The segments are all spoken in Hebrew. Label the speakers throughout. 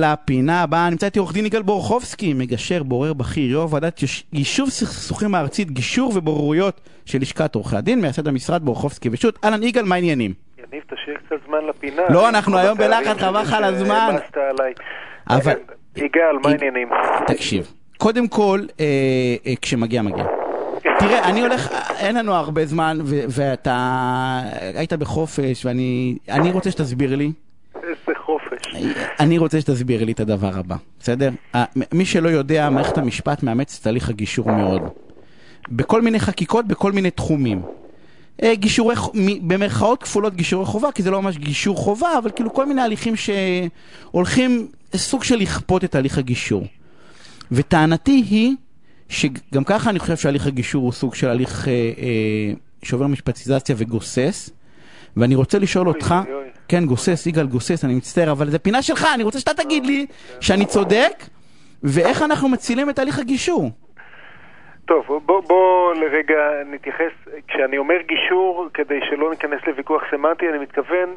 Speaker 1: לפינה הבאה, נמצא איתי עורך דין יגאל בורחובסקי, מגשר, בורר בכיר, יו"ר ועדת יישוב סכסוכים הארצית, גישור ובוררויות של לשכת עורכי הדין, מייסד המשרד בורחובסקי ושות'. אהלן יגאל, מה העניינים?
Speaker 2: יניב, תשאיר קצת זמן לפינה.
Speaker 1: לא, אנחנו היום בלחץ, חבל על הזמן.
Speaker 2: עליי.
Speaker 1: אבל...
Speaker 2: יגאל, מה העניינים?
Speaker 1: תקשיב, קודם כל, אה, אה, כשמגיע, מגיע. תראה, אני הולך, אין לנו הרבה זמן, ואתה היית בחופש, ואני רוצה שתסביר לי. אני רוצה שתסביר לי את הדבר הבא, בסדר? מי שלא יודע, מערכת המשפט מאמץ את תהליך הגישור מאוד. בכל מיני חקיקות, בכל מיני תחומים. גישורי, במרכאות כפולות גישורי חובה, כי זה לא ממש גישור חובה, אבל כאילו כל מיני הליכים שהולכים סוג של לכפות את תהליך הגישור. וטענתי היא שגם ככה אני חושב שהליך הגישור הוא סוג של הליך אה, אה, שעובר משפטיזציה וגוסס. ואני רוצה לשאול אותך,
Speaker 2: אוי.
Speaker 1: כן גוסס, יגאל גוסס, אני מצטער, אבל זה פינה שלך, אני רוצה שאתה תגיד לי שאני צודק, ואיך אנחנו מצילים את תהליך הגישור.
Speaker 2: טוב, בוא, בוא לרגע נתייחס, כשאני אומר גישור, כדי שלא ניכנס לוויכוח סמנטי, אני מתכוון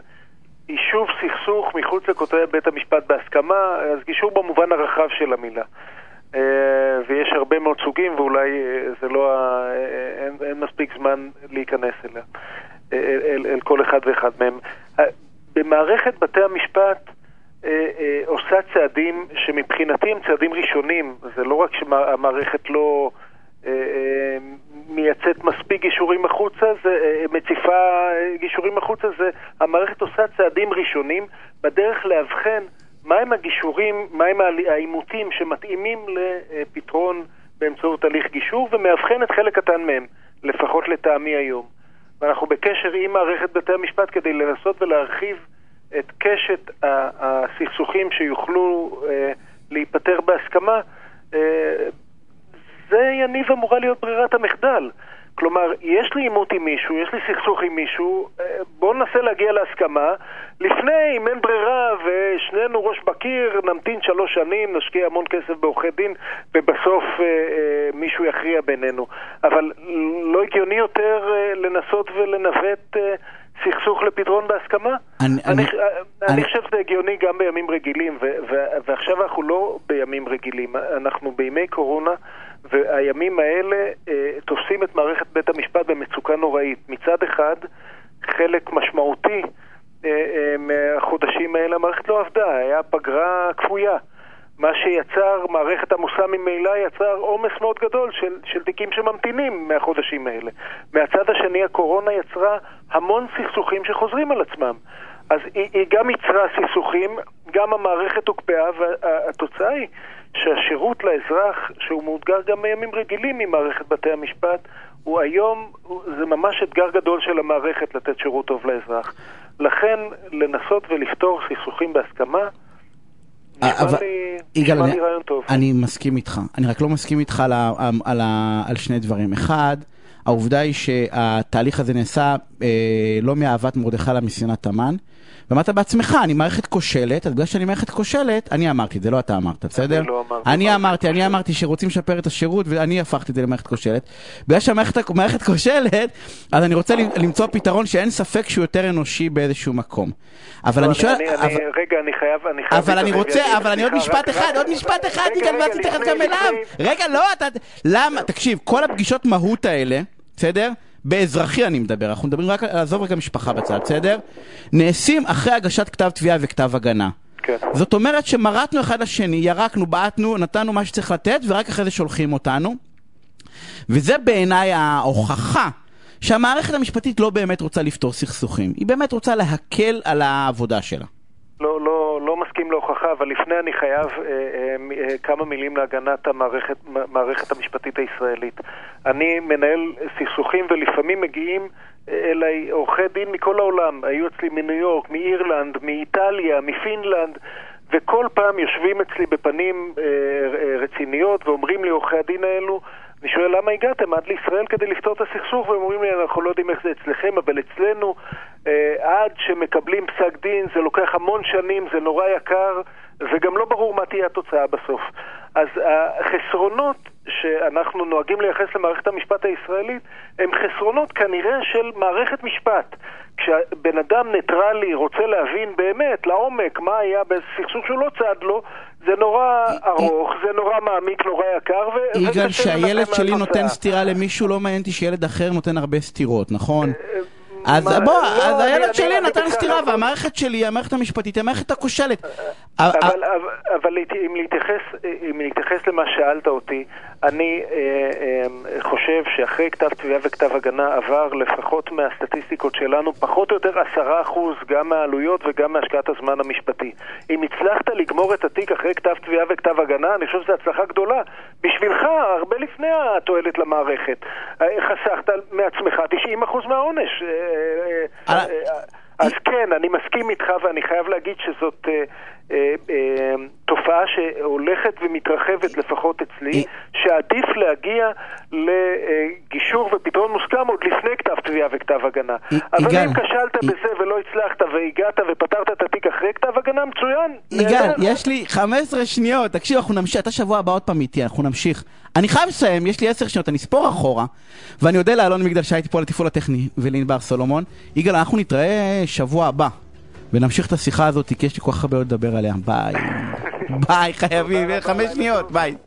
Speaker 2: יישוב סכסוך מחוץ לכותלי בית המשפט בהסכמה, אז גישור במובן הרחב של המילה. אה, ויש הרבה מאוד סוגים, ואולי אה, זה לא, ה... אה, אין, אין מספיק זמן להיכנס אליה, אל, אל, אל כל אחד ואחד מהם. במערכת בתי המשפט עושה צעדים שמבחינתי הם צעדים ראשונים, זה לא רק שהמערכת לא מייצאת מספיק גישורים החוצה, זה מציפה גישורים החוצה, זה המערכת עושה צעדים ראשונים בדרך לאבחן מהם הגישורים, מהם העימותים שמתאימים לפתרון באמצעות הליך גישור ומאבחנת חלק קטן מהם, לפחות לטעמי היום. ואנחנו בקשר עם מערכת בתי המשפט כדי לנסות ולהרחיב את קשת הסכסוכים שיוכלו אה, להיפתר בהסכמה. אה, זה יניב אמורה להיות ברירת המחדל. כלומר, יש לי עימות עם מישהו, יש לי סכסוך עם מישהו, אה, בואו ננסה להגיע להסכמה. לפני, אם אין ברירה ושנינו ראש בקיר, נמתין שלוש שנים, נשקיע המון כסף בעורכי דין, ובסוף אה, אה, מישהו יכריע בינינו. אבל לא הגיוני יותר אה, לנסות ולנווט אה, סכסוך לפתרון בהסכמה?
Speaker 1: אני,
Speaker 2: אני,
Speaker 1: אני,
Speaker 2: אני,
Speaker 1: אני-
Speaker 2: חושב שזה הגיוני גם בימים רגילים, ו- ו- ועכשיו אנחנו לא בימים רגילים, אנחנו בימי קורונה, והימים האלה אה, תופסים את מערכת בית המשפט במצוקה נוראית. מצד אחד, חלק משמעותי אה, אה, מהחודשים האלה המערכת לא עבדה, היה פגרה כפויה. מה שיצר, מערכת עמוסה ממילא יצר עומס מאוד גדול של, של תיקים שממתינים מהחודשים האלה. מהצד השני, הקורונה יצרה המון סכסוכים שחוזרים על עצמם. אז היא, היא גם יצרה סכסוכים, גם המערכת הוקפאה, והתוצאה היא שהשירות לאזרח, שהוא מאותגר גם בימים רגילים ממערכת בתי המשפט, הוא היום, זה ממש אתגר גדול של המערכת לתת שירות טוב לאזרח. לכן, לנסות ולפתור סכסוכים בהסכמה,
Speaker 1: אה, אבל- יגאל, אני-. אני מסכים איתך. אני רק לא מסכים איתך על, על, ה, על שני דברים. אחד, העובדה היא שהתהליך הזה נעשה אה, לא מאהבת מרדכי אלא משנאת המן. ואמרת בעצמך, אני מערכת כושלת, אז בגלל שאני מערכת כושלת, אני אמרתי את זה, לא אתה אמרת, בסדר?
Speaker 2: לא אמרתי
Speaker 1: אני אמרתי, אני אמרתי שרוצים לשפר את השירות, ואני הפכתי את זה למערכת כושלת. בגלל שהמערכת מערכת כושלת, אז אני רוצה למצוא פתרון שאין ספק שהוא יותר אנושי באיזשהו מקום. אבל
Speaker 2: לא,
Speaker 1: אני שואל...
Speaker 2: אני- אני- רגע, אני חייב, אני.
Speaker 1: אבל אני רוצה, אבל אני עוד משפט אחד, עוד משפט אחד, יגאל, ואז תתייחס
Speaker 2: לפני-
Speaker 1: גם אליו. רגע, לא, אתה... למה? תקשיב, כל הפגישות מהות האלה, בסדר? באזרחי אני מדבר, אנחנו מדברים רק, עזוב רגע משפחה בצד, בסדר? נעשים אחרי הגשת כתב תביעה וכתב הגנה.
Speaker 2: כן.
Speaker 1: זאת אומרת שמרטנו אחד לשני, ירקנו, בעטנו, נתנו מה שצריך לתת, ורק אחרי זה שולחים אותנו. וזה בעיניי ההוכחה שהמערכת המשפטית לא באמת רוצה לפתור סכסוכים, היא באמת רוצה להקל על העבודה שלה.
Speaker 2: לא, לא מסכים להוכחה, אבל לפני אני חייב אה, אה, אה, כמה מילים להגנת המערכת מערכת המשפטית הישראלית. אני מנהל סכסוכים ולפעמים מגיעים אה, אליי עורכי דין מכל העולם. היו אצלי מניו יורק, מאירלנד, מאיטליה, מפינלנד, וכל פעם יושבים אצלי בפנים אה, אה, רציניות ואומרים לי עורכי הדין האלו, אני שואל למה הגעתם עד לישראל כדי לפתור את הסכסוך והם אומרים לי אנחנו לא יודעים איך זה אצלכם אבל אצלנו אה, עד שמקבלים פסק דין זה לוקח המון שנים, זה נורא יקר וגם לא ברור מה תהיה התוצאה בסוף. אז החסרונות שאנחנו נוהגים לייחס למערכת המשפט הישראלית הם חסרונות כנראה של מערכת משפט. כשבן אדם ניטרלי רוצה להבין באמת, לעומק, מה היה בסכסוך שהוא לא צד לו, זה נורא ארוך, זה נורא מעמיק, נורא יקר, ו...
Speaker 1: יגאל, שהילד שלי. נותן סטירה למישהו, לא מעניין אותי שילד אחר נותן הרבה סטירות, נכון? אז בוא,
Speaker 2: לא,
Speaker 1: אז הילד שלי נתן סטירה, והמערכת שלי, המערכת המשפטית, היא המערכת הכושלת.
Speaker 2: אבל, אבל, אבל להת- אם להתייחס, למה שאלת אותי, אני אה, אה, חושב שאחרי כתב תביעה וכתב הגנה עבר לפחות מהסטטיסטיקות שלנו פחות או יותר עשרה אחוז גם מהעלויות וגם מהשקעת הזמן המשפטי. אם הצלחת לגמור את התיק אחרי כתב תביעה וכתב הגנה, אני חושב שזו הצלחה גדולה. בשבילך, הרבה לפני התועלת למערכת. אה, חסכת מעצמך 90 אחוז מהעונש. אה, אה, אה, אז כן, אני מסכים איתך ואני חייב להגיד שזאת תופעה שהולכת ומתרחבת לפחות אצלי,
Speaker 1: היא-
Speaker 2: שעדיף להגיע לגישור ופתרון מוסכם עוד לפני כתב תביעה וכתב הגנה.
Speaker 1: היא-
Speaker 2: אבל אם כשלת
Speaker 1: היא-
Speaker 2: בזה ולא הצלחת והגעת ופתרת את התיק אחרי כתב הגנה, מצוין.
Speaker 1: יגאל. יש לי 15 שניות, תקשיב, אנחנו נמשיך, אתה שבוע הבא עוד פעם איתי, אנחנו נמשיך. אני חייב לסיים, יש לי 10 שניות, אני אספור אחורה, ואני אודה לאלון מגדל שהיה פה על התפעול הטכני, ולענבר סולומון. יגאל, אנחנו נתראה שבוע הבא, ונמשיך את השיחה הזאת, כי יש לי כל כך הרבה לדבר עליה. ביי. ביי, חייבים,
Speaker 2: רבה,
Speaker 1: חמש שניות. ביי.